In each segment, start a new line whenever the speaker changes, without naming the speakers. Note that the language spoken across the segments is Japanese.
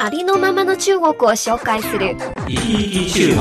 ありのままの中国を紹介する。
生き生き中国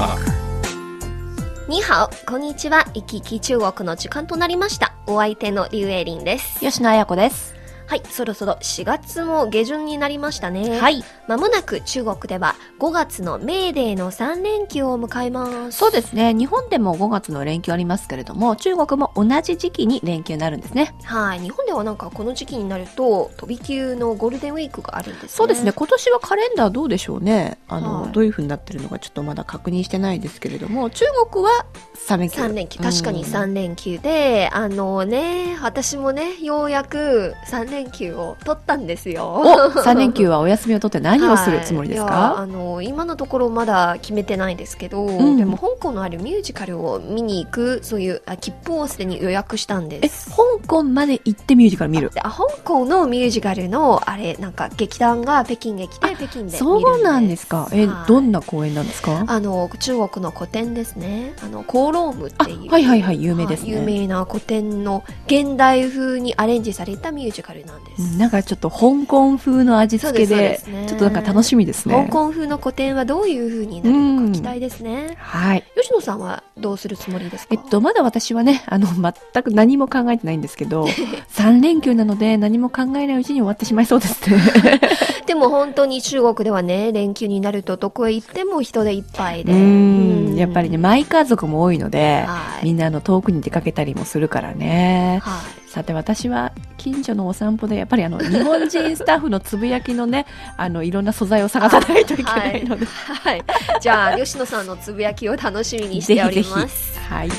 に好、こんにちは。行き来中国の時間となりました。お相手のリュウエリンです。
吉野彩子です。
はい、そろそろ4月も下旬になりましたね。
はい。
まもなく中国では5月のメーデーの3連休を迎えます。
そうですね。日本でも5月の連休ありますけれども、中国も同じ時期に連休になるんですね。
はい、日本ではなんかこの時期になると飛び級のゴールデンウィークがあるんですね。
そうですね。。今年はカレンダーどうでしょうね。あの、
はい
どういう風になってるのかちょっとまだ確認してないですけれども、中国は3連休。
3連休、確かに
うん
3連休で、あのね、私もね、ようやく3連休を取ったんですよ。
お !3 連休はお休みを取って何をするつもりです
はいあの今のところまだ決めてないんですけど、
ん
でも香港のあるミュージカルを見に行くそういうあ切符をすでに予約したんで
え、
す。
香港まで行ってミュージカル見る？
であ香港のミュージカルのあれなんか劇団が北京へ来て北京で
そうなんですか。え、
はい
どんな公演なんですか？
あの中国の古典ですねあのコーロームっていう
あはいはいはい有名ですね
はい有名な古典の現代風にアレンジされたミュージカルなんです、
うんなんかちょっと香港風の味付けで
ね。
ちょっとなんか楽しみですね。
香港風の古典はどういう風になるのか期待ですね、
はい。
吉野さんはどうするつもりですか？
えっと、まだ私はね、あの、全く何も考えてないんですけど、3連休なので何も考えないうちに終わってしまいそうですね。
でも本当に中国ではね連休になるとどこへ行っても人でいっぱいうで
ん、やっぱりね、マイ家族も多いので、
はい。
みんなあの遠くに出かけたりもするからね。
はい
さて私は近所のお散歩でやっぱりあの日本人スタッフのつぶやきのね あのいろんな素材を探さないといけないので、
はい。じゃあ、吉野さんのつぶやきを楽しみにしております。
はい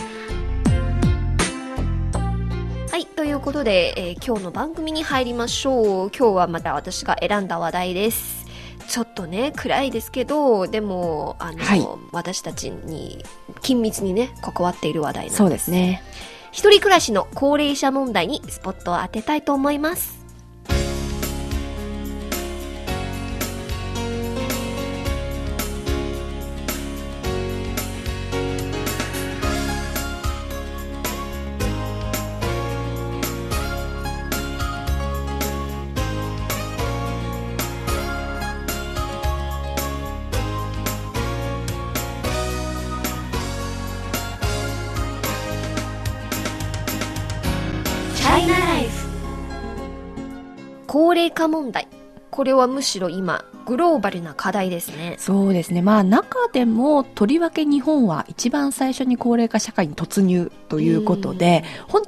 はい。ということで、えー今日の番組に入りましょう。今日はまた私が選んだ話題です。ちょっとね、暗いですけど、でも、あの、
はい
私たちに緊密にね、関わっている話題なんです。
そうですね
一人暮らしの高齢者問題にスポットを当てたいと思います。高齢化問題。これはむしろ今グローバルな課題ですね。
そうですね。まあ中でもとりわけ日本は一番最初に高齢化社会に突入ということで本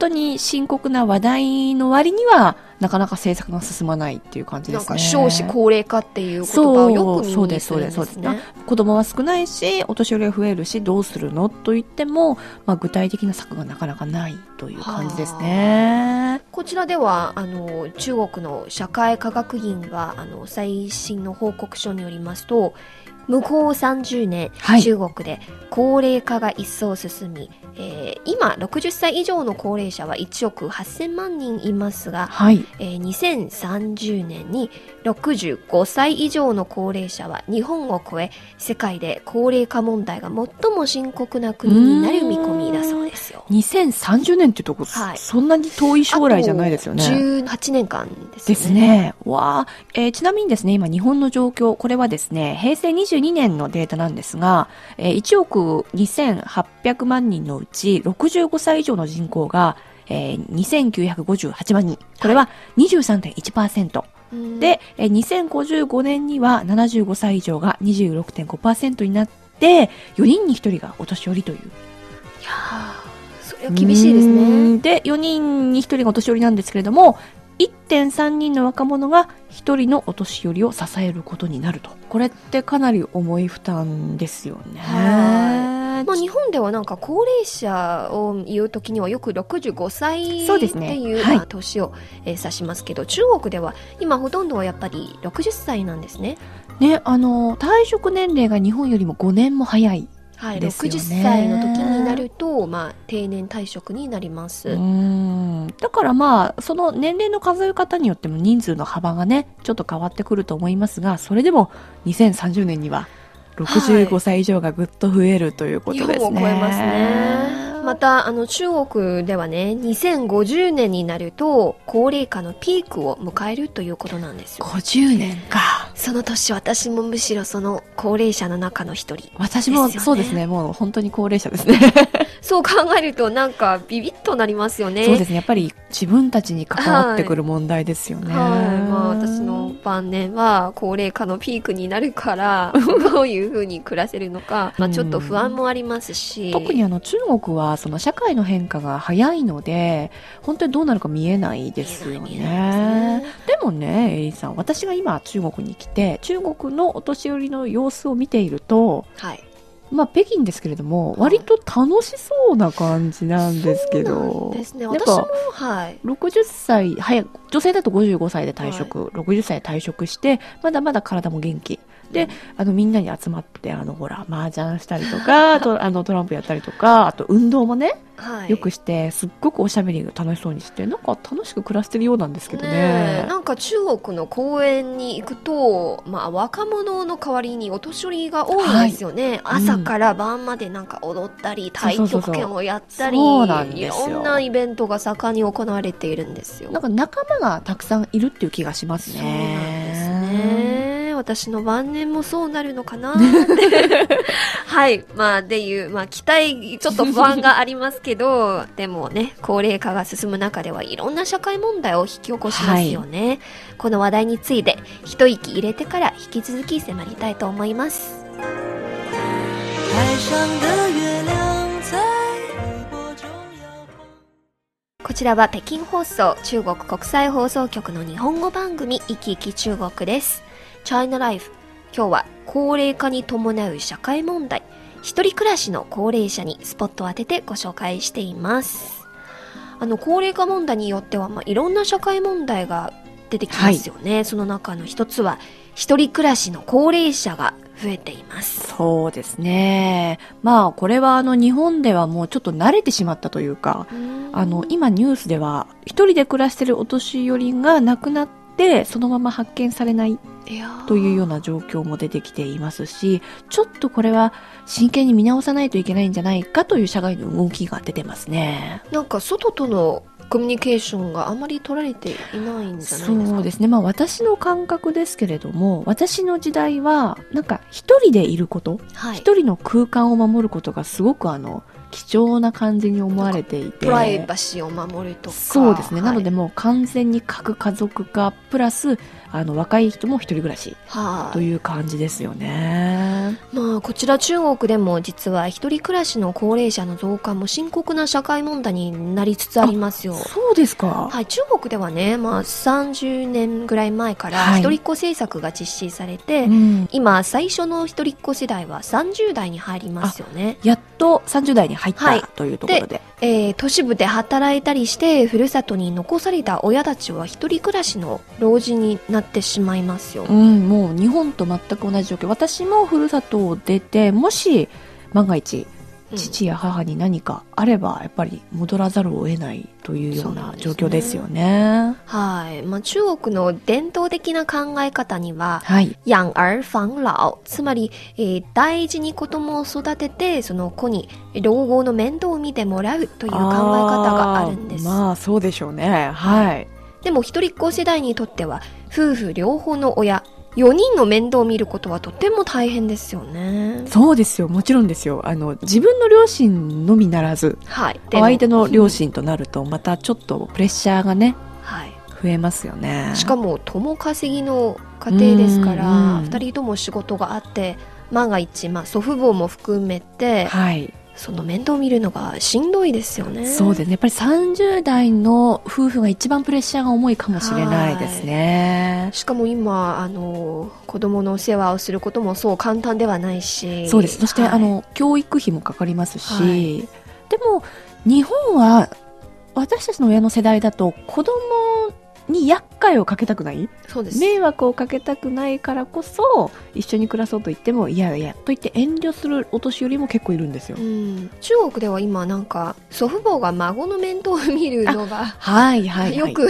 当に深刻な話題の割にはなかなか政策が進まないっていう感じですね。
なんか少子高齢化っていう言葉をよく耳にするんです
そうですそうです。
ね
子供は少ないしお年寄りが増えるしどうするのと言っても、まあ、具体的な策がなかなかないという感じですね。
こちらではあの中国の社会科学院があの最新の報告書によりますと向こう30年、
はい
中国で高齢化が一層進み、えー今60歳以上の高齢者は1億8000万人いますが、
はい。
えー2030年に65歳以上の高齢者は日本を超え世界で高齢化問題が最も深刻な国になる見込みだそうですよ。
2030年ってとこ、
はい
そんなに遠い将来じゃないですよね。
あと18年間ですよね。
ですね。わあ、えーちなみにですね、今日本の状況、これはですね、平成22年のデータなんですが、えー1億2800万人のうち65歳以上の人口が、えー2958万人。これは23.1%。
うん
で、えー2055年には75歳以上が26.5%になって、4人に1人がお年寄りという。
いやーそれは厳しいです
う
ね。
んで、4人に1人がお年寄りなんですけれども、1.3人の若者が1人のお年寄りを支えることになると。これってかなり重い負担ですよね。
はまあ、日本ではなんか高齢者を言うときにはよく65歳っていう
はい
まあ年を、えー指しますけど中国では今ほとんどはやっぱり60歳なんですね。
ね、あの、退職年齢が日本よりも5年も早い。
はい、
ね
60歳の時になると、まあ、定年退職になります。
うん。だからまあ、その年齢の数え方によっても人数の幅がね、ちょっと変わってくると思いますが、それでも2030年には65歳以上がぐっと増えるということですね。
日本を超えますね。また、あの、中国ではね、2050年になると、高齢化のピークを迎えるということなんですよ。
50年か。
その年、私もむしろその高齢者の中の一人。
私もそうですね、もう本当に高齢者ですね。
そう考えると、なんか、ビビッとなりますよね。
そうですね、やっぱり自分たちに関わってくる問題ですよね。
はい。まあ、私の晩年は高齢化のピークになるから、どういうふうに暮らせるのか、まあ、ちょっと不安もありますし。
特にあの中国はその社会の変化が早いので本当にどうなるか見えないですよね。でもねエリーさん私が今中国に来て中国のお年寄りの様子を見ていると
はい。
まあ北京ですけれども割と楽しそうな感じなんですけど
ですね。私も
ぱ、
はい。
60歳早く女性だと55歳で退職、60歳で退職してまだまだ体も元気であのみんなに集まってあのほら麻雀したりとか とあのトランプやったりとかあと運動もね
はい。
よくしてすっごくおしゃべりが楽しそうにしてなんか楽しく暮らしてるようなんですけどね。
ねえなんか中国の公園に行くと、まあ、若者の代わりにお年寄りが多いんですよね、
はい。
朝から晩までなんか踊ったり、
うそうそう
極拳をやったりいろんなイベントが盛んに行われているんですよ。
なんか仲間がたくさんいるっていう気がしますね
私の晩年もそうなるのかなって はいまあっていう、まあ、期待ちょっと不安がありますけど でもね高齢化が進む中ではいろんな社会問題を引き起こしますよね、この話題について一息入れてから引き続き迫りたいと思います。こちらは北京放送中国国際放送局の日本語番組「いきいき中国」です。China Life 今日は高齢化に伴う社会問題一人暮らしの高齢者にスポットを当ててご紹介しています。あの高齢化問題によっては、まあ、いろんな社会問題が出てきますよね。その中の一つは一人暮らしの高齢者が増えています。
そうですねまあこれはあの日本ではもうちょっと慣れてしまったというかあの今ニュースでは一人で暮らしてるお年寄りが亡くなってそのまま発見されないというような状況も出てきていますしちょっとこれは真剣に見直さないといけないんじゃないかという社会の動きが出てますね。
なんか外とのコミュニケーションがあまり取られていないんじゃないですか？
そうですね。まあ私の感覚ですけれども、私の時代は、なんか一人でいること、
はい。
一人の空間を守ることがすごくあの、貴重な感じに思われていて。
プライバシーを守るとか。
そうですね。なので
はい、
もう完全に核家族化、プラス、あの、若い人も一人暮らし
はい
という感じですよね。
まあ、こちら中国でも実は一人暮らしの高齢者の増加も深刻な社会問題になりつつありますよ。
そうですか。
はい、中国ではね、まあ、30年ぐらい前から
はい
一人っ子政策が実施されて、
うん。
今最初の一人っ子世代は30代に入りますよね。
やっと30代に入っ
はい
たというところで。
えー都市部で働いたりしてふるさとに残された親たちは一人暮らしの老人になってしまいますよ。
うん、もう日本と全く同じ状況。私もふるさとを出て、もし万が一、
うん
父や母に何かあれば、やっぱり戻らざるを得ないというよう
な
状況ですよね。
はい。まあ、中国の伝統的な考え方には、
はい。
養兒防老。つまり、えー大事に子供を育てて、その子に老後の面倒を見てもらうという考え方があるんです。
まあ、そうでしょうね。はい。
でも一人っ子世代にとっては、夫婦両方の親、4人の面倒を見ることはとても大変ですよね。
そうですよ。もちろんですよ。あの、自分の両親のみならず、
はい。
相手の両
親。
親となると、またちょっとプレッシャーがね、
はい。
増えますよね。
しかも、共稼ぎの家庭ですから、
ん
二人とも仕事があって、万が一、まあ、祖父母も含めて、
はい。
その面倒を見るのがしんどいですよね。
そうですね。やっぱり30代の夫婦が一番プレッシャーが重いかもしれないですね。
しかも今、あの、子供のお世話をすることもそう簡単ではないし。
そうです。そして、
はい
あ、の、教育費もかかりますし、
はい
でも、日本は、私たちの親の世代だと、子供に厄介をかけたくない？
そうです。
迷惑をかけたくないからこそ、一緒に暮らそうと言っても、いやいや、と言って遠慮するお年寄りも結構いるんですよ
う。ん、中国では今なんか祖父母が孫の面倒を見るのが
はいはい、はい。
よく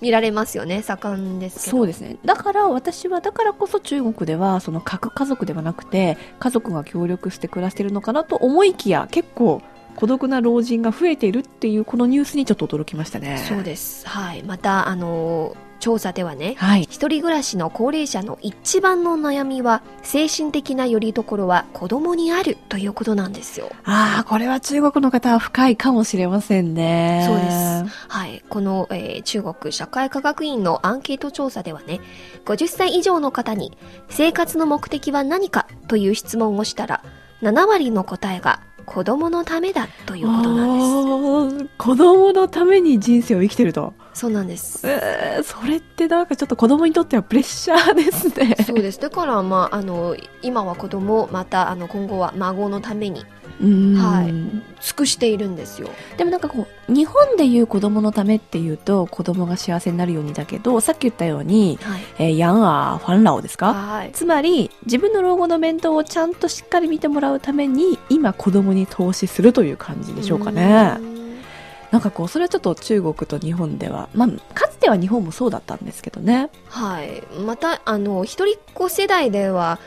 見られますよね盛んですけど
そうですね。だから私は、だからこそ中国では、その核家族ではなくて、家族が協力して暮らしてるのかなと思いきや、結構孤独な老人が増えているっていうこのニュースにちょっと驚きましたね。
そうですはいまたあの調査ではね
はい。
一人暮らしの高齢者の一番の悩みは精神的な拠り所は子供にあるということなんですよ
ああ、これは中国の方は深いかもしれませんね。
そうです。はい。この、えー中国社会科学院のアンケート調査ではね、50歳以上の方に生活の目的は何かという質問をしたら、7割の答えが子供のためだということなんで
す。子供のために人生を生きてると。
す。そうなんです。
えー、それってなんかちょっと子供にとってはプレッシャーですね。
そうです。だから、まあ、あの、今は子供、また、あの、今後は孫のために
うん
はい尽くしているんですよ。
でもなんかこう、日本でいう子供のためっていうと、子供が幸せになるようにだけど、さっき言ったように、
はい。
えー、ヤンアーファンラオですか？
はい。
つまり、自分の老後の面倒をちゃんとしっかり見てもらうために、今子供に投資するという感じでしょうかね。
うん
なんかこう、それはちょっと中国と日本では、まあ、かつては日本もそうだったんですけどね。
はい。また、あの、一人っ子世代では、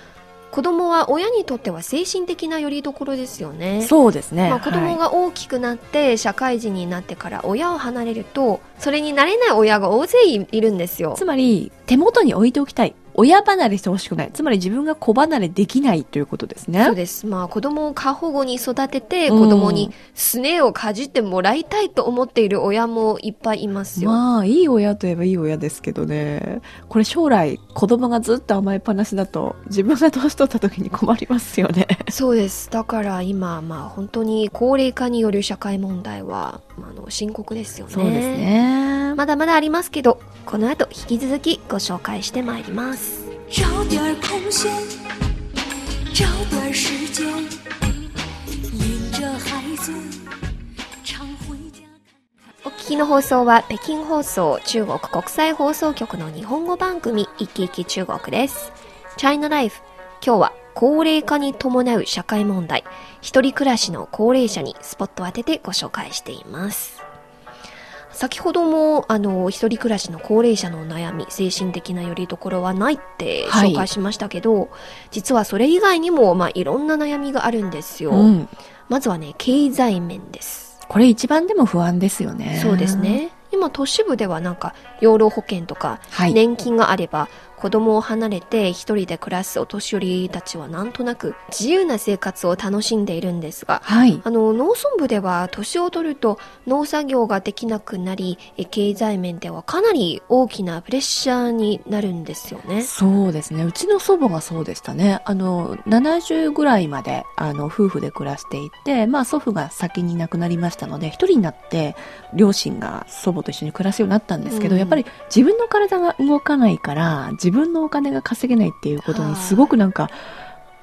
子供は親にとっては精神的な拠り所ですよね。
そうですね。
まあ、子供が大きくなって、社会人になってから親を離れると、それになれない親が大勢いいるんですよ
つ。まり、手元に置いておきたい。親離れしてほしくない。つまり自分が子離れできないということですね。
そうです。まあ、子供を過保護に育てて、
うん
子供にすねをかじってもらいたいと思っている親もいっぱいいますよ。
まあ、いい親といえばいい親ですけどね。これ将来、子供がずっと甘えっぱなしだと、自分が年取った時に困りますよね。
そうです。だから今、まあ本当に高齢化による社会問題は、まあ、あの深刻ですよね。
そうですね。
まだまだありますけど、この後引き続きご紹介してまいります。
找点儿空闲，找段时间，领着孩子常。
お聞きの放送は北京放送中国国際放送局の日本語番組「いきいき中国」です。China Life 今日は高齢化に伴う社会問題一人暮らしの高齢者にスポットを当ててご紹介しています。先ほども、あの、一人暮らしの高齢者のお悩み、精神的な拠り所はないって
はい
紹介しましたけど、実はそれ以外にも、まあ、いろんな悩みがあるんですよ。
うん。
まずはね、経済面です。
これ一番でも不安ですよね。
そうです。ね。今、都市部ではなんか、養老保険とか、
はい。
年金があれば、子供を離れて一人で暮らすお年寄りたちはなんとなく自由な生活を楽しんでいるんですが、
はい。
あの、農村部では年を取ると農作業ができなくなり、え経済面ではかなり大きなプレッシャーになるんですよね。
そうですね。うちの祖母がそうでしたね。あの、70ぐらいまで、あの、夫婦で暮らしていて、まあ、祖父が先に亡くなりましたので、一人になって、両親が祖母と一緒に暮らすようになったんですけど、
うん
やっぱり自分の体が動かないから、自分のお金が稼げないっていうことにすごくなんか、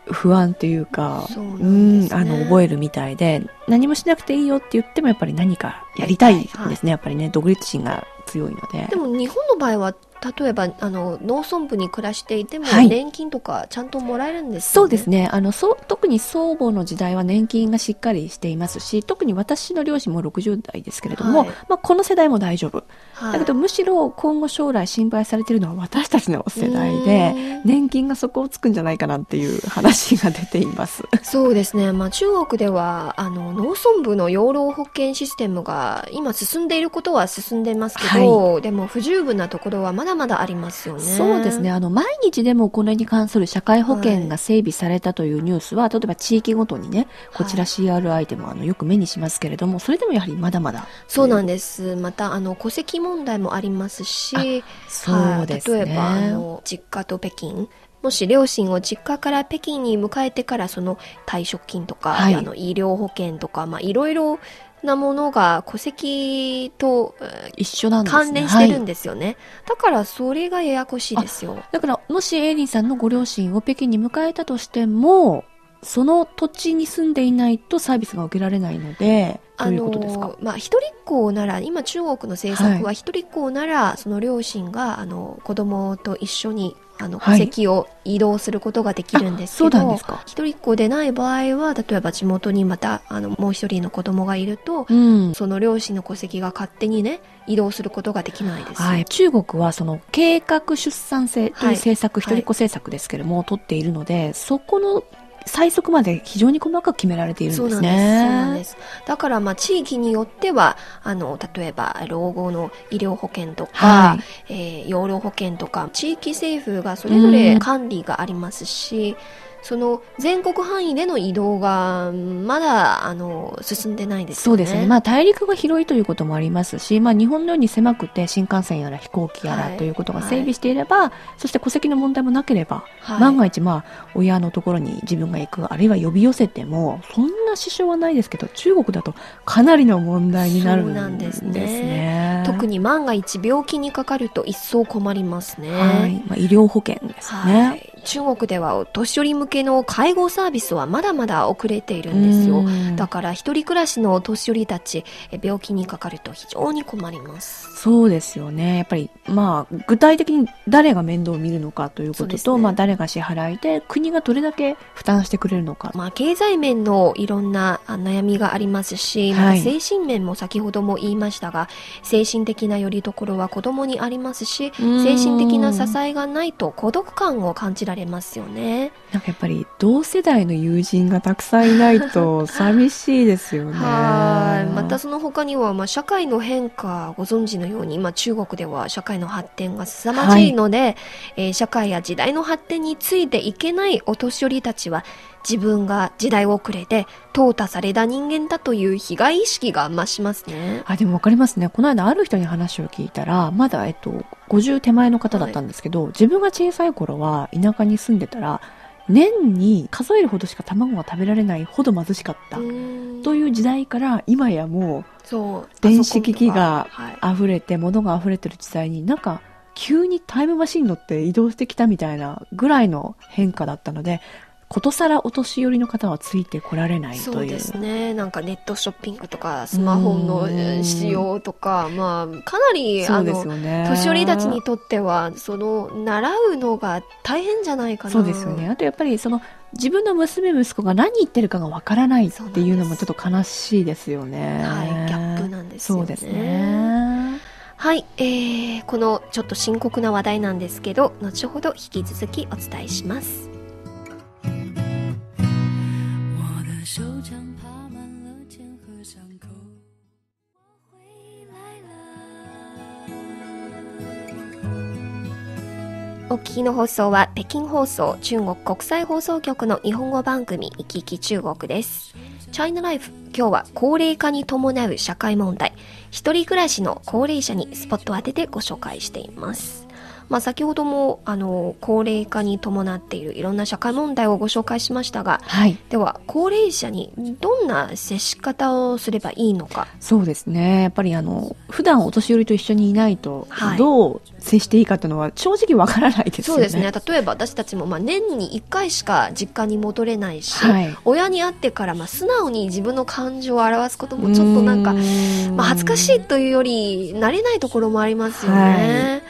不安っていうか、
そうな
うんあの、覚えるみたいで、何もしなくていいよって言ってもやっぱり何かやりたいですね。やっぱりね、独立心が強いので。
でも日本の場合は、例えば、あの、農村部に暮らしていても、
はい
年金とかちゃんともらえるんですよね？
そうですね。あの、そう、特に祖母の時代は年金がしっかりしていますし、特に私の両親も60代ですけれども、
はい
まあ、この世代も大丈夫。
はい。
だけど、むしろ今後将来心配されているのは私たちの世代で、
うん
年金が底をつくんじゃないかなっていう話が出ています。
そうですね。まあ中国では、あの、農村部の養老保険システムが今進んでいることは進んでますけど、でも不十分なところはまだまだありますよね。
そうですね。。あの、毎日でもこれに関する社会保険が整備されたというニュースは、例えば地域ごとにね、こちら CRI でもあの、よく目にしますけれども、それでもやはりまだまだ。
そうなんです。また、あの、戸籍問題もありますし、
そうですね。
はい例えば、あの、実家と北京、もし両親を実家から北京に迎えてからその退職金とか、
はい
あの医療保険とか、まあ、いろいろなものが戸籍とえー
一緒なんですね。
関連してる
はい
んですよね。だからそれがややこしいですよ。
だから、もしエイリンさんのご両親を北京に迎えたとしても、その土地に住んでいないとサービスが受けられないので、どういうことですか、
まあ、一人っ子なら、今中国の政策は一人っ子なら、その両親が、あの、子供と一緒に、あの、
はい。
戸籍を移動することができるんですけど、
なんですか。
一人っ子でない場合は、例えば地元にまた、あの、もう一人の子供がいると、
うん。
その両親の戸籍が勝手にね、移動することができないです。
はい、中国はその計画出産制という
はい。
政策、一人っ子政策ですけれども、取っているので、そこの最速まで非常に細かく決められているんです
そうなんです。そうなん
ね
で。す。だから、まあ、地域によっては、あの、例えば、老後の医療保険とか、
はい
えー養老保険とか、地域政府がそれぞれ管理がありますし、その全国範囲での移動がまだあの進んでないですよね。
そうですね。まあ大陸が広いということもありますし、まあ日本のように狭くて新幹線やら飛行機や
はい
らということが整備していれば、そして戸籍の問題もなければ、
はい
万が一まあ親のところに自分が行く、あるいは呼び寄せても、そんな支障はないですけど、中国だとかなりの問題になる
んで
んですす
ね
ね。
特に万が一病気にかかると一層困りますね。
はい。まあ医療保険です
は
ね。
い、中国ではお年寄り向けの介護サービスはまだまだ遅れているんですよ。
うん。
だから一人暮らしのお年寄りたちえ病気にかかると非常に困ります。
そうですよね。やっぱり、まあ、具体的に誰が面倒を見るのかということと、
ね。
まあ、誰が支払いで、国がどれだけ負担してくれるのか。
まあ経済面のいろんなあ悩みがありますし、
はい。
精神面も先ほども言いましたが精神的な拠り所は子供にありますし
うん。
精神的な支えがないと孤独感を感じられますよね
なんかやっぱり、同世代の友人がたくさんいないと 寂しいですよね。
はい。またその他には、まあ、社会の変化、ご存知のように、今中国では社会の発展が凄まじいので、えー社会や時代の発展についていけないお年寄りたちは、自分が時代遅れで淘汰された人間だという被害意識が増しますね。
あ、でもわかりますね。この間ある人に話を聞いたら、まだ、えっと、50手前の方だったんですけど、自分が小さい頃は田舎に住んでたら、年に数えるほどしか卵が食べられないほど貧しかった。という時代から、今やも
そう。
電子機器が溢れて、物が溢れてる時代になんか、急にタイムマシン乗って移動してきたみたいなぐらいの変化だったので、ことさらお年寄りの方はついてこられないという。
そうですね。なんかネットショッピングとか、スマホのえー使用とか、まあ、かなり、あの、
よね。
年寄りたちにとっては、その、習うのが大変じゃないかな。
そうですよね。。あとやっぱりその自分の娘息子が何言ってるかがわからないっていうのもちょっと悲しいですよね。
はい、ギャップなんですよね。
そうですね。
はい、えー、このちょっと深刻な話題なんですけど、後ほど引き続きお伝えします。お聞きの放送は北京放送中国国際放送局の日本語番組行き来中国です。チャイナライフ、今日は高齢化に伴う社会問題、一人暮らしの高齢者にスポットを当ててご紹介しています。まあ先ほども、あの、高齢化に伴っているいろんな社会問題をご紹介しましたが、
はい。
では、高齢者にどんな接し方をすればいいのか？
そうですね。やっぱりあの、普段お年寄りと一緒にいないと
はい、
どう接していいかというのは正直わからないですよね。
そうですね。例えば私たちもまあ年に1回しか実家に戻れないし、
はい。
親に会ってからまあ素直に自分の感情を表すこともちょっとなんか、まあ、恥ずかしいというより慣れないところもありますよね。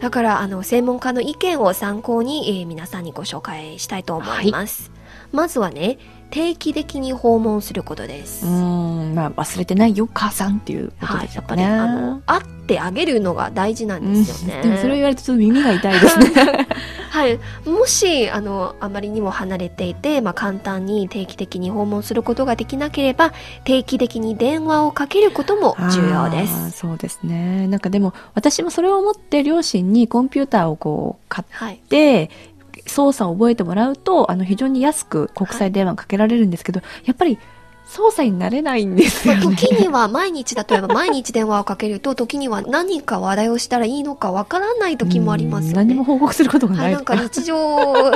だからあの専門家の意見を参考に、えー皆さんにご紹介したいと思います。まずはね、定期的に訪問することです。
うーん、まあ忘れてないよ、母さんっていうこと
はい、
ですよね。
やっぱり、あの、会ってあげるのが大事なんですよね。
うんでもそれを言われるとちょっと耳が痛いですね。
はい。もし、あの、あまりにも離れていて、まあ、簡単に定期的に訪問することができなければ、定期的に電話をかけることも重要です。
そうですね。なんかでも、私もそれを思って両親にコンピューターをこう買
はい。
って、操作を覚えてもらうと、あの、非常に安く国際電話かけられるんですけど、やっぱり、操作になれないんですよね。
時には毎日、例えば毎日電話をかけると、時には何か話題をしたらいいのかわからない時もありますよね。
何も報告することが
は、
ない。
なんか日常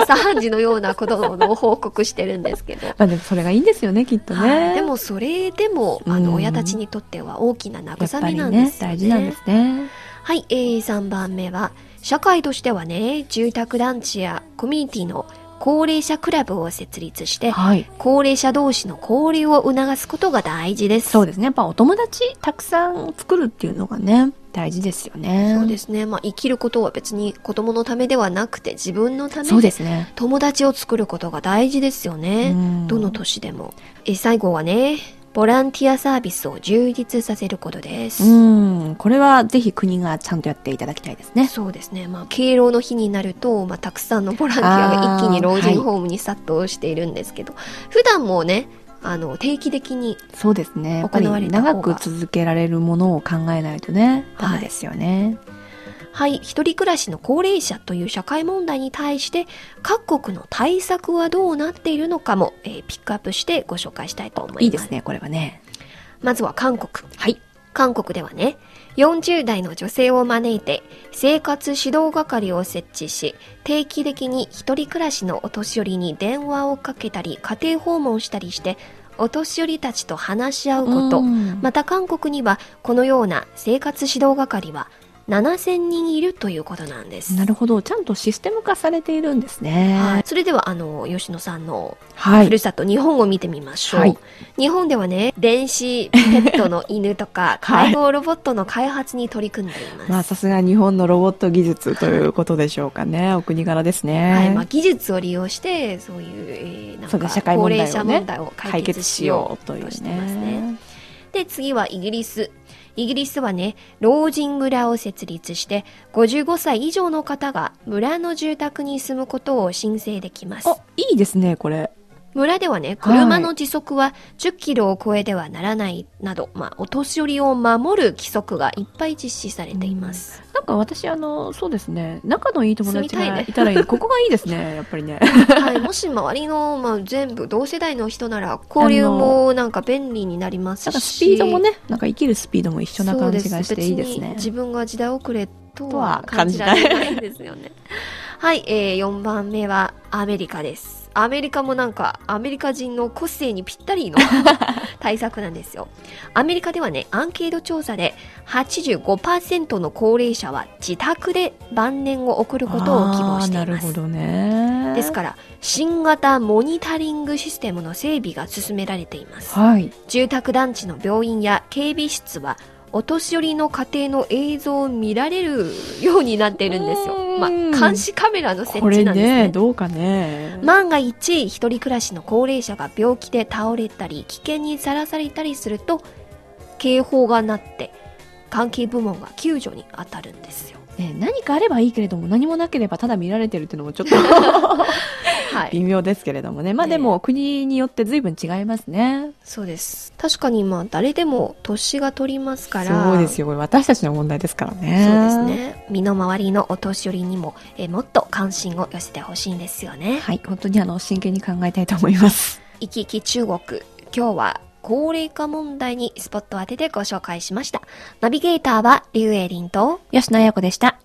茶飯事のようなことの報告してるんですけど。
まあでもそれがいいんですよね、きっと
は
ね。
いでもそれでも、あ
うん
の、親たちにとっては大きな慰めなんですよね。
大事なんですね。
はい、えー、3番目は、社会としてはね、住宅団地やコミュニティの高齢者クラブを設立して、
はい。
高齢者同士の交流を促すことが大事です。
そうですね。やっぱお友達たくさん作るっていうのがね、大事ですよね。
そうですね。まあ、生きることは別に子供のためではなくて自分のため
そう
で
ですね。
友達を作ることが大事ですよね
うん。
どの年でも。え最後はね、ボランティアサービスを充実させることです。
うん。これはぜひ国がちゃんとやっていただきたいですね。
そうですね。まあ、敬老の日になると、まあ、たくさんのボランティアが一気に老人ホームに殺到しているんですけど、普段もね、あの、定期的に、
そうですね。長く続けられるものを考えないとね、ダメですよね。
はい、一人暮らしの高齢者という社会問題に対して、各国の対策はどうなっているのかも、えーピックアップしてご紹介したいと思います。
いいですね、これはね。
まずは韓国。はい。韓国ではね、40代の女性を招いて生活指導係を設置し、定期的に一人暮らしのお年寄りに電話をかけたり、家庭訪問したりして、お年寄りたちと話し合うこと。
うん
また韓国にはこのような生活指導係は7000人いるということなんです。
なるほど。ちゃんとシステム化されているんですね。
はい、それではあの吉野さんの
はい
ふるさと、日本を見てみましょう、
はい
日本ではね電子ペットの犬とか
はい
介護ロボットの開発に取り組んでいます、
まあ、さすが日本のロボット技術ということでしょうかね。お国柄ですね。
はいまあ、技術を利用してそういう、えーなんか
社会
高
問題をね
齢者問題を解決しようと
し
して
いうね
ますね。で次はイギリスイギリスはね老人村を設立して55歳以上の方が村の住宅に住むことを申請できます
あ、いいですね、これ。
村ではね、車の時速は10キロを超えてはならないなど、まあ、お年寄りを守る規則がいっぱい実施されています。
なんか私、あの、そうですね。仲のいい友達が
いね
いたらいい。ここがいいですね、やっぱりね。
はい、もし周りの、まあ、全部同世代の人なら、交流もなんか便利になりますし。
なんかスピードもね、なんか生きるスピードも一緒な感じがしていいですね。
別に自分が時代遅れとは
とは
感じられないんですよね。はい、えー、4番目はアメリカです。アメリカもなんか、アメリカ人の個性にぴったりの 対策なんですよ。アメリカではね、アンケート調査で85%の高齢者は自宅で晩年を送ることを希望しています。
あーなるほどね。
ですから、新型モニタリングシステムの整備が進められています。
はい。
住宅団地の病院や警備室はお年寄りの家庭の映像を見られるようになっているんですよ。まあ、
うん
監視カメラの設置なんですね。
ね、どうかね。
万が一、一人暮らしの高齢者が病気で倒れたり、危険にさらされたりすると、警報が鳴って、関係部門が救助に当たるんですよ。
ね何かあればいいけれども、何もなければただ見られてるっていうのもちょっと
はい。
微妙ですけれどもね。まあ
ね
でも、国によって随分違いますね。
そうです。確かにまあ、誰でも年が取りますから。
そうですよ。これ私たちの問題ですからね。
そうです。ね。身の回りのお年寄りにも、えーもっと関心を寄せてほしいんですよね。
はい。本当にあの、真剣に考えたいと思います。
生き生き中国。今日は高齢化問題にスポットを当ててご紹介しました。ナビゲーターはリュウエリンと
吉野彩子でした。